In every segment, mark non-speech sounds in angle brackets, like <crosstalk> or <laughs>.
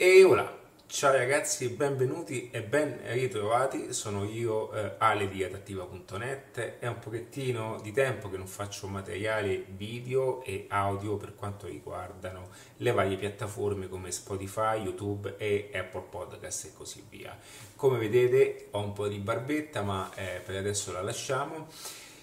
E ora, ciao ragazzi, benvenuti e ben ritrovati. Sono io, eh, Ale di adattiva.net. È un pochettino di tempo che non faccio materiali video e audio per quanto riguardano le varie piattaforme come Spotify, YouTube e Apple Podcast e così via. Come vedete ho un po' di barbetta, ma eh, per adesso la lasciamo.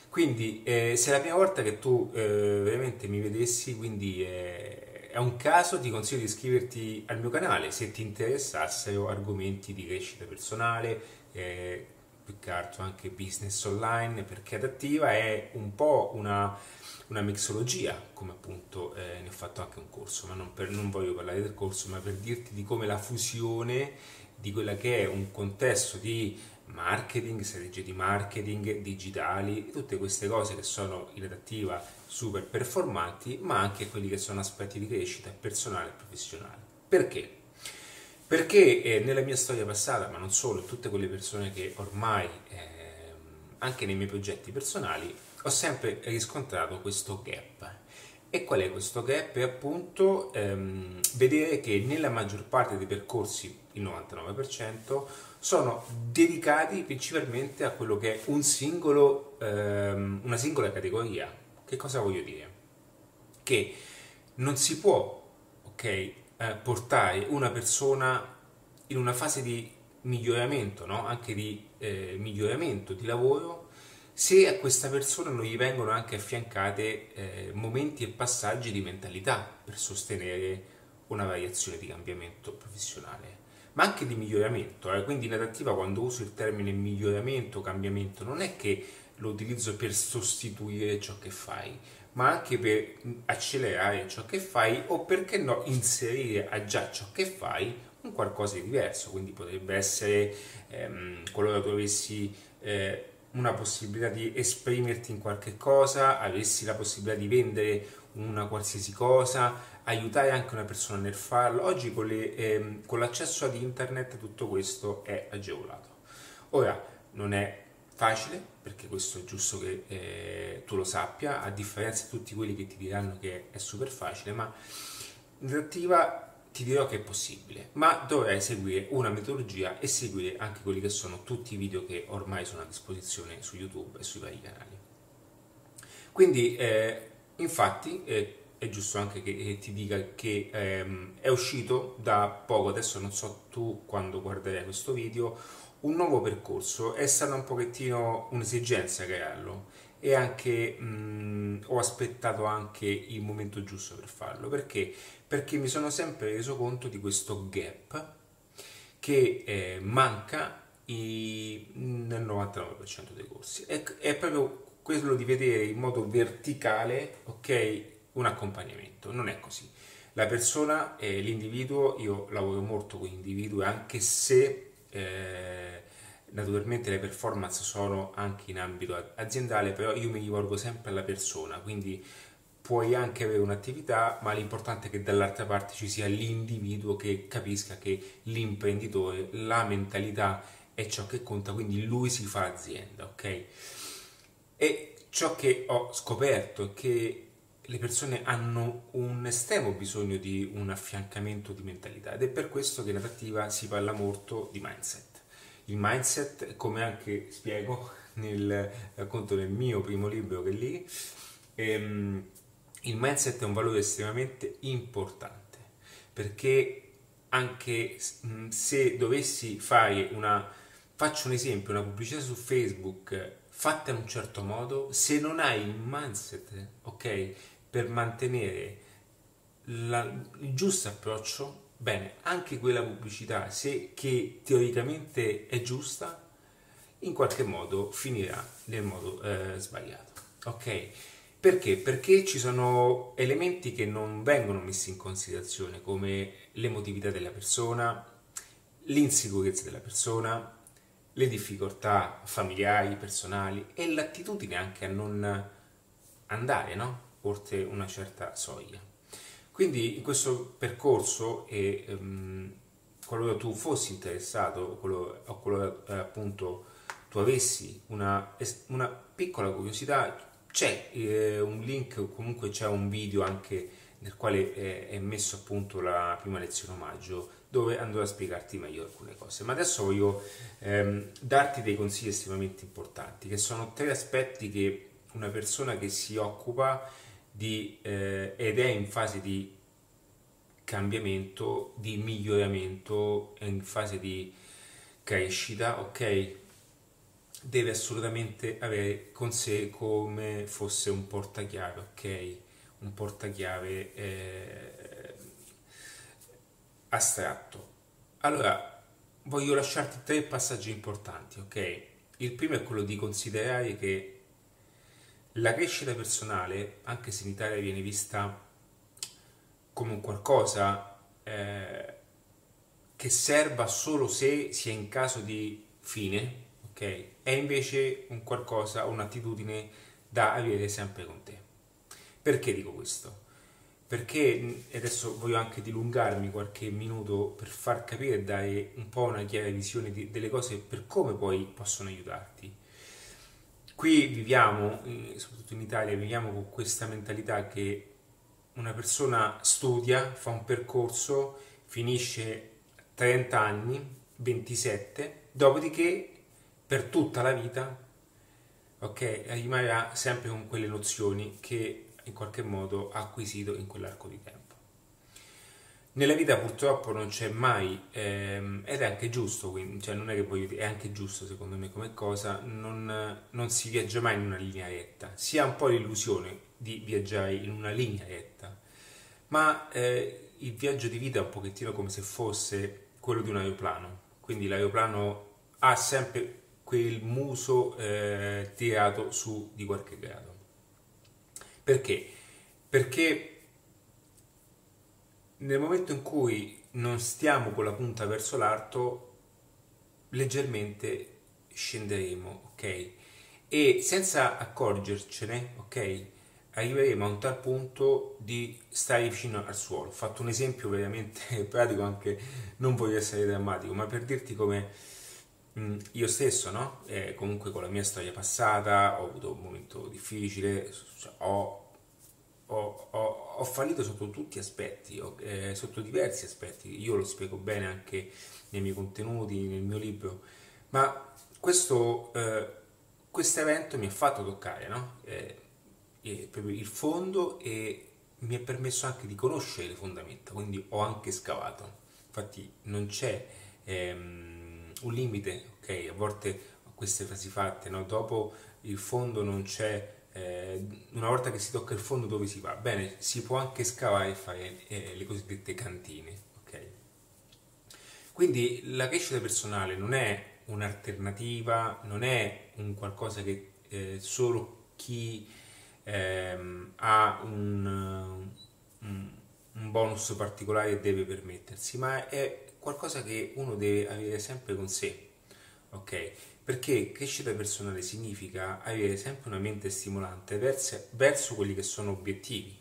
Quindi, eh, se è la prima volta che tu eh, veramente mi vedessi, quindi eh, è un caso, ti consiglio di iscriverti al mio canale se ti interessassero argomenti di crescita personale, eh, più che altro anche business online, perché Adattiva è un po' una, una mixologia, come appunto eh, ne ho fatto anche un corso, ma non, per, non voglio parlare del corso, ma per dirti di come la fusione di quella che è un contesto di marketing, strategie di marketing, digitali, tutte queste cose che sono in adattiva super performanti, ma anche quelli che sono aspetti di crescita personale e professionale. Perché? Perché eh, nella mia storia passata, ma non solo, tutte quelle persone che ormai, eh, anche nei miei progetti personali, ho sempre riscontrato questo gap. E qual è questo gap? È appunto ehm, vedere che nella maggior parte dei percorsi, il 99%, sono dedicati principalmente a quello che è un singolo, ehm, una singola categoria. Che cosa voglio dire? Che non si può okay, eh, portare una persona in una fase di miglioramento, no? anche di eh, miglioramento di lavoro, se a questa persona non gli vengono anche affiancate eh, momenti e passaggi di mentalità per sostenere una variazione di cambiamento professionale ma anche di miglioramento. Eh? Quindi in adattiva quando uso il termine miglioramento, cambiamento, non è che lo utilizzo per sostituire ciò che fai, ma anche per accelerare ciò che fai o perché no inserire a già ciò che fai un qualcosa di diverso. Quindi potrebbe essere ehm, qualora tu avessi eh, una possibilità di esprimerti in qualche cosa, avessi la possibilità di vendere una qualsiasi cosa, aiutare anche una persona nel farlo. Oggi con, le, ehm, con l'accesso ad internet tutto questo è agevolato. Ora, non è facile, perché questo è giusto che eh, tu lo sappia, a differenza di tutti quelli che ti diranno che è super facile, ma in realtà ti dirò che è possibile, ma dovrai seguire una metodologia e seguire anche quelli che sono tutti i video che ormai sono a disposizione su YouTube e sui vari canali. Quindi, eh, infatti, eh, è giusto anche che, che ti dica che ehm, è uscito da poco, adesso non so tu quando guarderai questo video, un nuovo percorso, è stata un pochettino un'esigenza crearlo. E anche mh, ho aspettato anche il momento giusto per farlo, perché? Perché mi sono sempre reso conto di questo gap che eh, manca i, nel 99% dei corsi, è, è proprio quello di vedere in modo verticale, ok, un accompagnamento, non è così. La persona, eh, l'individuo, io lavoro molto con individui anche se eh, naturalmente le performance sono anche in ambito aziendale, però io mi rivolgo sempre alla persona, quindi puoi anche avere un'attività, ma l'importante è che dall'altra parte ci sia l'individuo che capisca che l'imprenditore, la mentalità è ciò che conta, quindi lui si fa azienda, ok? E ciò che ho scoperto è che le persone hanno un estremo bisogno di un affiancamento di mentalità ed è per questo che in adattiva si parla molto di mindset. Il mindset, come anche spiego nel racconto del mio primo libro che è lì, ehm, il mindset è un valore estremamente importante perché anche se dovessi fare una, faccio un esempio, una pubblicità su Facebook fatta in un certo modo, se non hai il mindset, ok, per mantenere la, il giusto approccio, bene, anche quella pubblicità, se che teoricamente è giusta, in qualche modo finirà nel modo eh, sbagliato. Ok? Perché? Perché ci sono elementi che non vengono messi in considerazione, come l'emotività della persona, l'insicurezza della persona, le difficoltà familiari, personali e l'attitudine anche a non andare, no? oltre una certa soglia. Quindi in questo percorso, e, um, qualora tu fossi interessato o qualora, o qualora eh, appunto tu avessi una, una piccola curiosità, c'è eh, un link o comunque c'è un video anche nel quale è, è messo appunto la prima lezione omaggio dove andrò a spiegarti meglio alcune cose. Ma adesso voglio ehm, darti dei consigli estremamente importanti, che sono tre aspetti che una persona che si occupa di, eh, ed è in fase di cambiamento, di miglioramento, è in fase di crescita, ok? Deve assolutamente avere con sé come fosse un portachiave, ok? Un portachiave eh, astratto. Allora, voglio lasciarti tre passaggi importanti, ok? Il primo è quello di considerare che la crescita personale, anche se in Italia viene vista come un qualcosa eh, che serva solo se si è in caso di fine, ok? È invece un qualcosa, un'attitudine da avere sempre con te. Perché dico questo? Perché adesso voglio anche dilungarmi qualche minuto per far capire e dare un po' una chiara visione di, delle cose per come poi possono aiutarti. Qui viviamo, soprattutto in Italia, viviamo con questa mentalità che una persona studia, fa un percorso, finisce 30 anni, 27, dopodiché per tutta la vita ok, rimarrà sempre con quelle nozioni che in qualche modo acquisito in quell'arco di tempo. Nella vita purtroppo non c'è mai, ehm, ed è anche giusto, quindi, cioè non è che voglio dire, è anche giusto secondo me come cosa, non, non si viaggia mai in una linea retta. Si ha un po' l'illusione di viaggiare in una linea retta, ma eh, il viaggio di vita è un pochettino come se fosse quello di un aeroplano, quindi l'aeroplano ha sempre quel muso eh, tirato su di qualche grado. Perché? Perché nel momento in cui non stiamo con la punta verso l'alto, leggermente scenderemo, ok? E senza accorgercene, ok? Arriveremo a un tal punto di stare vicino al suolo. Ho fatto un esempio veramente <laughs> pratico, anche non voglio essere drammatico, ma per dirti come io stesso, no? Eh, comunque con la mia storia passata ho avuto un momento difficile, cioè, ho ho, ho, ho, fallito sotto tutti gli aspetti, eh, sotto diversi aspetti, io lo spiego bene anche nei miei contenuti, nel mio libro, ma questo eh, evento mi ha fatto toccare no? eh, il fondo e mi ha permesso anche di conoscere le fondamenta, quindi ho anche scavato. Infatti non c'è ehm, un limite, ok? A volte queste frasi fatte, no? dopo il fondo non c'è eh, una volta che si tocca il fondo dove si va? Bene, si può anche scavare e fare eh, le cosiddette cantine. Okay? Quindi la crescita personale non è un'alternativa, non è un qualcosa che eh, solo chi ehm, ha un, un, un bonus particolare deve permettersi, ma è qualcosa che uno deve avere sempre con sé. Ok? perché crescita personale significa avere sempre una mente stimolante verso, verso quelli che sono obiettivi,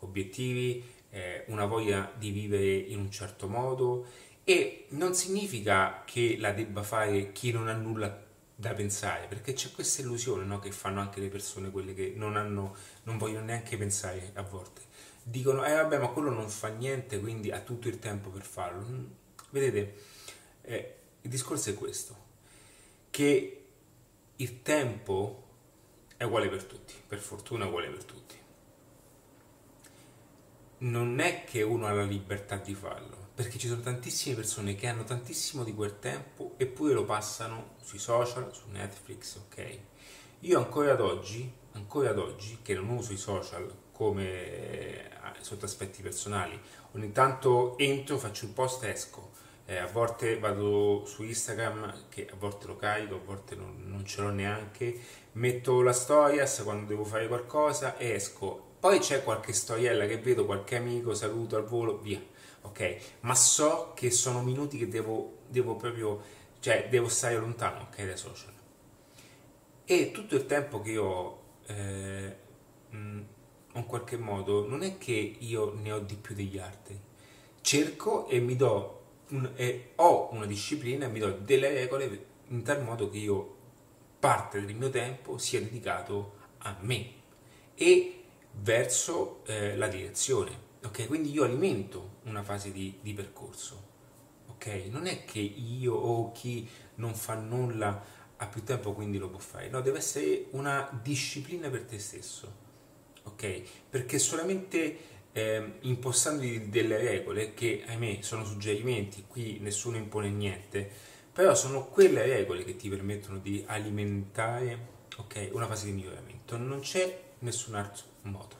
obiettivi, eh, una voglia di vivere in un certo modo e non significa che la debba fare chi non ha nulla da pensare, perché c'è questa illusione no, che fanno anche le persone, quelle che non, hanno, non vogliono neanche pensare a volte. Dicono, eh vabbè, ma quello non fa niente, quindi ha tutto il tempo per farlo. Vedete, eh, il discorso è questo che il tempo è uguale per tutti, per fortuna è uguale per tutti. Non è che uno ha la libertà di farlo, perché ci sono tantissime persone che hanno tantissimo di quel tempo eppure lo passano sui social, su Netflix, ok? Io ancora ad oggi, ancora ad oggi, che non uso i social come eh, sotto aspetti personali, ogni tanto entro, faccio un post, esco, eh, a volte vado su Instagram, che a volte lo carico, a volte non, non ce l'ho neanche, metto la storia quando devo fare qualcosa e esco. Poi c'è qualche storiella che vedo, qualche amico, saluto al volo, via. Ok, ma so che sono minuti che devo, devo proprio, cioè devo stare lontano, ok, dai social. E tutto il tempo che io eh, in qualche modo, non è che io ne ho di più degli altri. Cerco e mi do un, e ho una disciplina e mi do delle regole in tal modo che io parte del mio tempo sia dedicato a me e verso eh, la direzione. Ok, quindi io alimento una fase di, di percorso. Ok, non è che io o chi non fa nulla ha più tempo quindi lo può fare. No, deve essere una disciplina per te stesso. Ok, perché solamente eh, impostandoti delle regole che ahimè sono suggerimenti, qui nessuno impone niente, però sono quelle regole che ti permettono di alimentare okay, una fase di miglioramento. Non c'è nessun altro modo.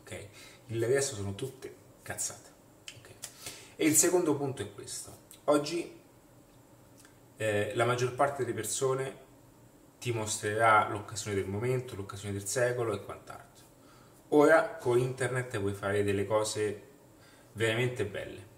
Okay? Il resto sono tutte cazzate. Okay? E il secondo punto è questo. Oggi eh, la maggior parte delle persone ti mostrerà l'occasione del momento, l'occasione del secolo e quant'altro. Ora con internet puoi fare delle cose veramente belle.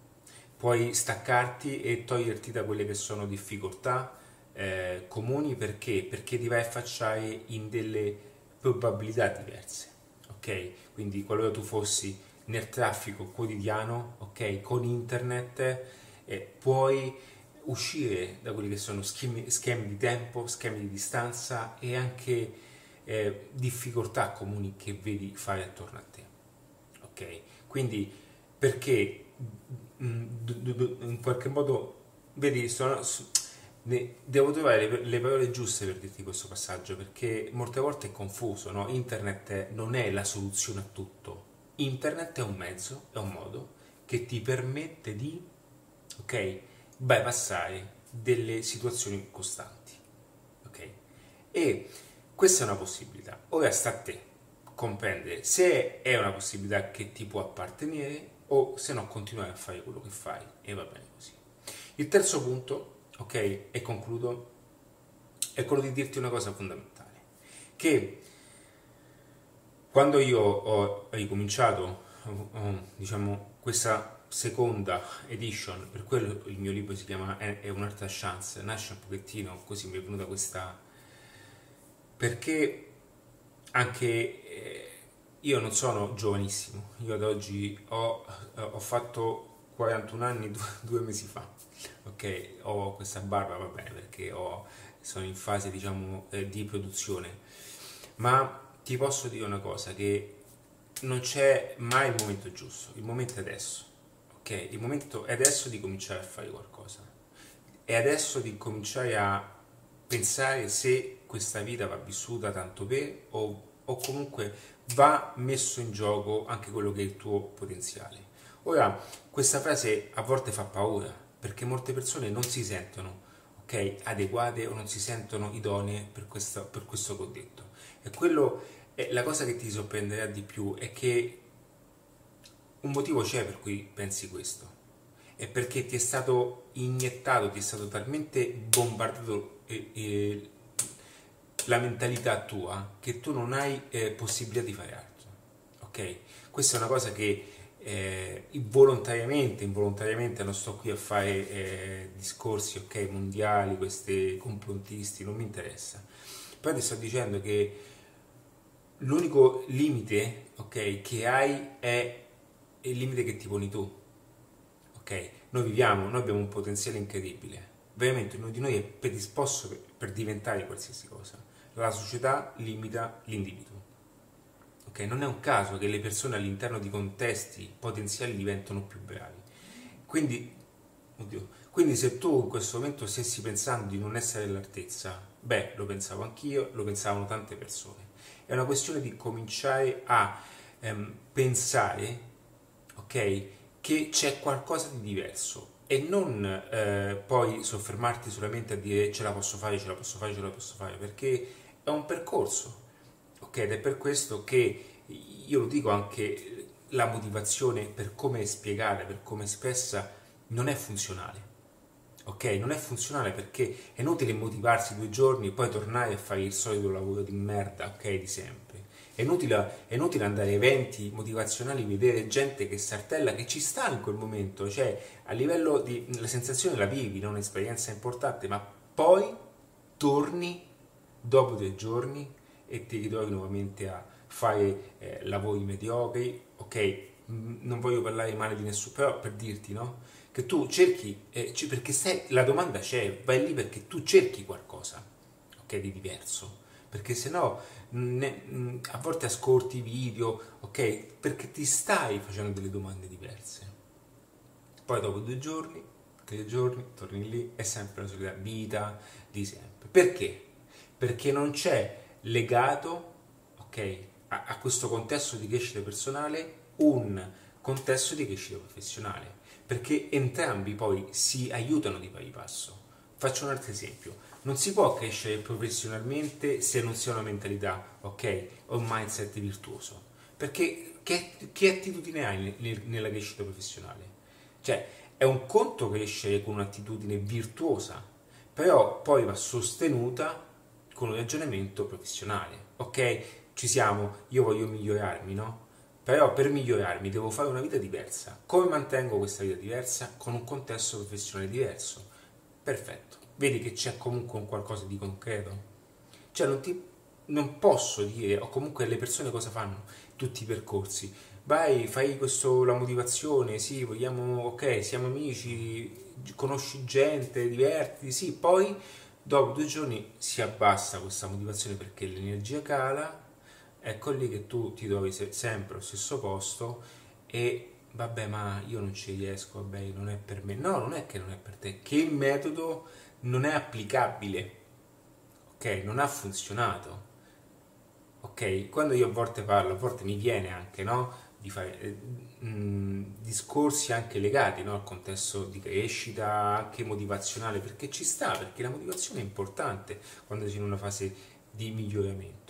Puoi staccarti e toglierti da quelle che sono difficoltà eh, comuni perché? Perché ti vai a affacciare in delle probabilità diverse. Ok? Quindi qualora tu fossi nel traffico quotidiano, ok, con internet, eh, puoi uscire da quelli che sono schemi, schemi, di tempo, schemi di distanza e anche eh, difficoltà comuni che vedi fare attorno a te. Ok? Quindi perché mm, in qualche modo vedi sono, devo trovare le parole giuste per dirti questo passaggio perché molte volte è confuso, no? Internet non è la soluzione a tutto. Internet è un mezzo, è un modo che ti permette di, ok, bypassare delle situazioni costanti, ok? E questa è una possibilità. Ora sta a te comprendere se è una possibilità che ti può appartenere o se no continuare a fare quello che fai e va bene così. Il terzo punto, ok, e concludo, è quello di dirti una cosa fondamentale, che quando io ho ricominciato, diciamo, questa seconda edition, per quello il mio libro si chiama È un'altra chance, nasce un pochettino, così mi è venuta questa perché anche eh, io non sono giovanissimo, io ad oggi ho, ho fatto 41 anni due, due, mesi fa, ok? Ho questa barba, va bene, perché ho, sono in fase, diciamo, eh, di produzione, ma ti posso dire una cosa, che non c'è mai il momento giusto, il momento è adesso, ok? Il momento è adesso di cominciare a fare qualcosa, è adesso di cominciare a pensare se questa vita va vissuta tanto per o, o comunque va messo in gioco anche quello che è il tuo potenziale. Ora, questa frase a volte fa paura perché molte persone non si sentono okay, adeguate o non si sentono idonee per questo, per questo che ho detto. E quello è la cosa che ti sorprenderà di più è che un motivo c'è per cui pensi questo. È perché ti è stato iniettato, ti è stato talmente bombardato e, e la mentalità tua che tu non hai eh, possibilità di fare altro. Ok? Questa è una cosa che eh, volontariamente, involontariamente non sto qui a fare eh, discorsi ok, mondiali, questi complottisti, non mi interessa. Però ti sto dicendo che l'unico limite ok, che hai è il limite che ti poni tu. Ok? Noi viviamo, noi abbiamo un potenziale incredibile. Veramente uno di noi è predisposto per, per diventare qualsiasi cosa la società limita l'individuo. Okay? Non è un caso che le persone all'interno di contesti potenziali diventano più bravi. Quindi, oddio, quindi se tu in questo momento stessi pensando di non essere all'altezza, beh, lo pensavo anch'io, lo pensavano tante persone. È una questione di cominciare a ehm, pensare, ok, che c'è qualcosa di diverso e non eh, poi soffermarti solamente a dire ce la posso fare, ce la posso fare, ce la posso fare, perché è un percorso, ok? Ed è per questo che io lo dico anche, la motivazione per come è spiegata, per come espressa, non è funzionale. Ok? Non è funzionale perché è inutile motivarsi due giorni e poi tornare a fare il solito lavoro di merda, ok? Di sempre. È inutile, è inutile andare a eventi motivazionali, vedere gente che saltella, che ci sta in quel momento, cioè a livello di la sensazione la vivi, è un'esperienza importante, ma poi torni dopo dei giorni e ti ritrovi nuovamente a fare eh, lavori mediocri, ok? Non voglio parlare male di nessuno, però per dirti, no? Che tu cerchi, eh, perché stai, la domanda c'è, vai lì perché tu cerchi qualcosa, ok? Di diverso. Perché sennò ne, a volte ascolti video, ok? Perché ti stai facendo delle domande diverse. Poi dopo due giorni, tre giorni, torni lì, è sempre la solita vita di sempre. Perché? Perché non c'è legato, ok, a, a questo contesto di crescita personale un contesto di crescita professionale, perché entrambi poi si aiutano di pari passo. Faccio un altro esempio, non si può crescere professionalmente se non si ha una mentalità, ok, o un mindset virtuoso, perché che, che attitudine hai nella crescita professionale? Cioè, è un conto crescere con un'attitudine virtuosa, però poi va sostenuta con un ragionamento professionale, ok? Ci siamo, io voglio migliorarmi, no? Però per migliorarmi devo fare una vita diversa. Come mantengo questa vita diversa? Con un contesto professionale diverso. Perfetto. Vedi che c'è comunque un qualcosa di concreto? Cioè non, ti, non posso dire, o comunque le persone cosa fanno? Tutti i percorsi. Vai, fai questo, la motivazione, sì, vogliamo, ok, siamo amici, conosci gente, diverti, sì, poi dopo due giorni si abbassa questa motivazione perché l'energia cala ecco lì che tu ti trovi sempre allo stesso posto e vabbè ma io non ci riesco, vabbè non è per me. No, non è che non è per te, che il metodo non è applicabile, ok? Non ha funzionato. Ok, quando io a volte parlo, a volte mi viene anche, no? Di fare eh, mh, discorsi anche legati no? al contesto di crescita, anche motivazionale, perché ci sta, perché la motivazione è importante quando sei in una fase di miglioramento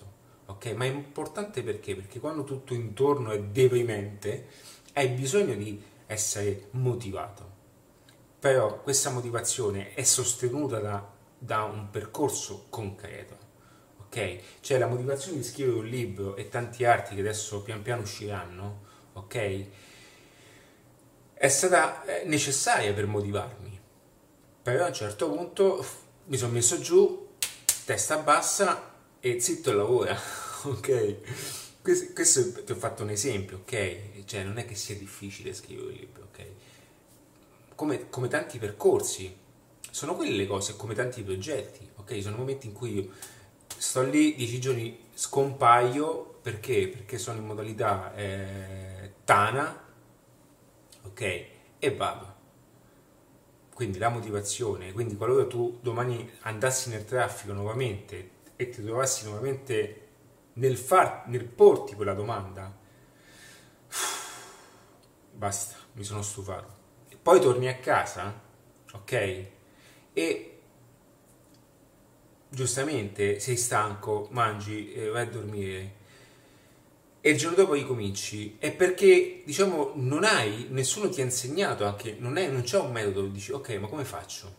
ok? Ma è importante perché? Perché quando tutto intorno è deprimente, hai bisogno di essere motivato. Però questa motivazione è sostenuta da, da un percorso concreto, ok? Cioè la motivazione di scrivere un libro e tanti altri che adesso pian piano usciranno, ok? È stata necessaria per motivarmi. Però a un certo punto mi sono messo giù, testa bassa e zitto e lavora, <laughs> ok? Questo, questo, ti ho fatto un esempio, ok? Cioè non è che sia difficile scrivere un libro, ok? Come, come tanti percorsi, sono quelle le cose, come tanti progetti, ok? Sono momenti in cui io sto lì, dieci giorni scompaio, perché? Perché sono in modalità eh, Tana, ok? E vado. Quindi la motivazione, quindi qualora tu domani andassi nel traffico nuovamente e ti trovassi nuovamente nel, far, nel porti quella domanda, basta, mi sono stufato. Poi torni a casa, ok? E giustamente sei stanco, mangi, eh, vai a dormire e il giorno dopo ricominci è perché diciamo non hai nessuno ti ha insegnato anche non, è, non c'è un metodo dici ok ma come faccio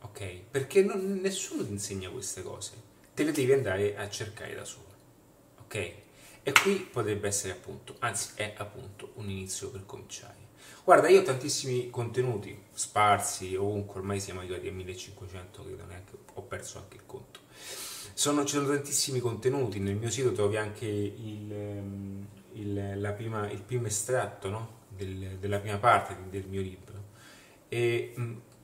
ok perché non, nessuno ti insegna queste cose te le devi andare a cercare da solo. Ok? E qui potrebbe essere appunto, anzi è appunto un inizio per cominciare. Guarda, io ho tantissimi contenuti sparsi ovunque, ormai siamo arrivati a 1500, credo neanche, ho perso anche il conto. Sono, ci sono tantissimi contenuti, nel mio sito trovi anche il, ehm, il, prima, il primo estratto no? del, della prima parte del mio libro e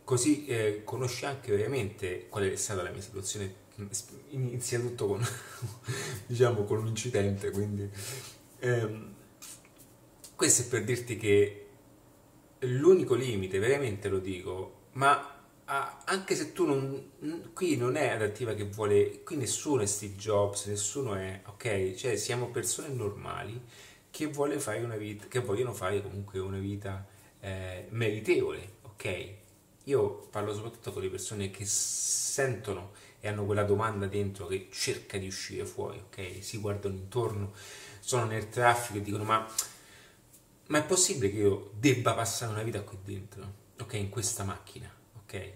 così eh, conosci anche veramente qual è stata la mia situazione inizia tutto con, <laughs> diciamo, con un incidente, quindi ehm, questo è per dirti che l'unico limite, veramente lo dico, ma anche se tu non, qui non è adattiva che vuole, qui nessuno è Steve Jobs, nessuno è, ok, cioè siamo persone normali che, vuole fare una vita, che vogliono fare comunque una vita eh, meritevole, ok? Io parlo soprattutto con le persone che sentono e hanno quella domanda dentro che cerca di uscire fuori, ok? Si guardano intorno, sono nel traffico e dicono ma, ma è possibile che io debba passare una vita qui dentro, ok? In questa macchina, ok?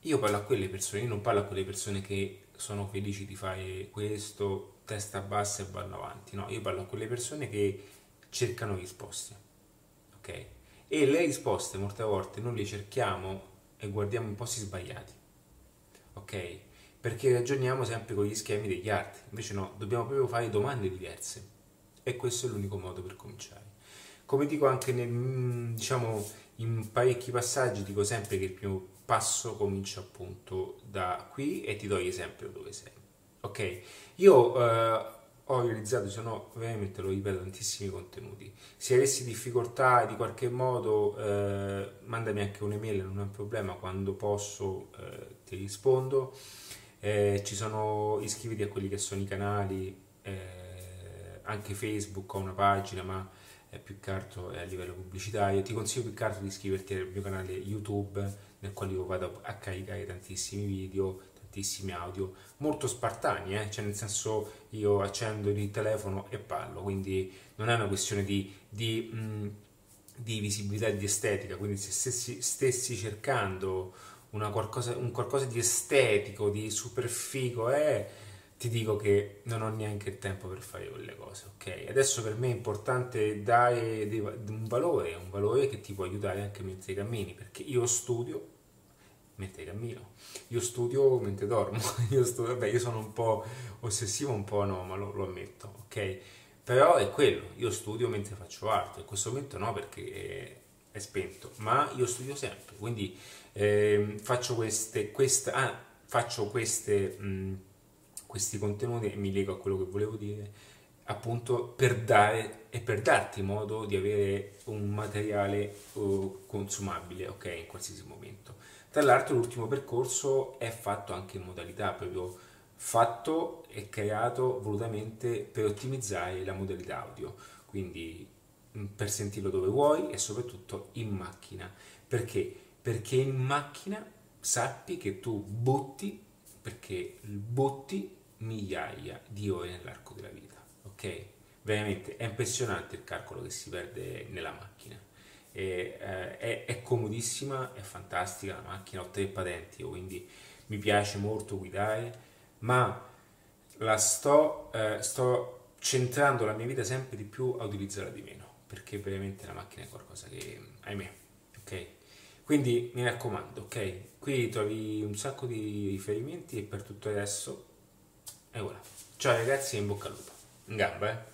Io parlo a quelle persone, io non parlo a quelle persone che sono felici di fare questo, testa bassa e vanno avanti, no? Io parlo a quelle persone che cercano risposte, ok? E le risposte molte volte non le cerchiamo e guardiamo in posti sbagliati, ok? Perché ragioniamo sempre con gli schemi degli altri, invece no, dobbiamo proprio fare domande diverse e questo è l'unico modo per cominciare. Come dico anche nel, diciamo, in parecchi passaggi, dico sempre che il primo passo comincia appunto da qui e ti do l'esempio dove sei. ok? Io eh, ho realizzato, se no veramente lo ripeto, tantissimi contenuti. Se avessi difficoltà di qualche modo, eh, mandami anche un'email, non è un problema, quando posso eh, ti rispondo. Eh, ci sono iscriviti a quelli che sono i canali, eh, anche Facebook ho una pagina, ma è più che altro a livello pubblicitario. Ti consiglio più che altro di iscriverti al mio canale YouTube, nel quale io vado a caricare tantissimi video tantissimi audio molto spartani, eh? cioè nel senso io accendo il telefono e parlo, quindi non è una questione di, di, mh, di visibilità e di estetica, quindi se stessi, stessi cercando qualcosa, un qualcosa di estetico, di super figo, eh, ti dico che non ho neanche il tempo per fare quelle cose, ok? Adesso per me è importante dare un valore, un valore che ti può aiutare anche mentre cammini, perché io studio mentre cammino. Io studio mentre dormo, <laughs> io, studio, vabbè, io sono un po' ossessivo, un po' anomalo, lo ammetto, ok? Però è quello, io studio mentre faccio arte, in questo momento no perché è, spento, ma io studio sempre, quindi eh, faccio, queste, questa, ah, faccio queste, mh, questi contenuti e mi lego a quello che volevo dire appunto per dare e per darti modo di avere un materiale uh, consumabile ok in qualsiasi momento. Tra l'altro l'ultimo percorso è fatto anche in modalità proprio fatto e creato volutamente per ottimizzare la modalità audio, quindi per sentirlo dove vuoi e soprattutto in macchina. Perché? Perché in macchina sappi che tu butti, perché butti migliaia di ore nell'arco della vita, ok? Veramente è impressionante il calcolo che si perde nella macchina e, eh, è, è, comodissima, è fantastica la macchina, ho tre patenti, quindi mi piace molto guidare, ma la sto, eh, sto centrando la mia vita sempre di più a utilizzarla di meno, perché veramente la macchina è qualcosa che, ahimè, ok? Quindi mi raccomando, ok? Qui trovi un sacco di riferimenti e per tutto adesso, e voilà. Ciao ragazzi e in bocca al lupo. In gamba, eh?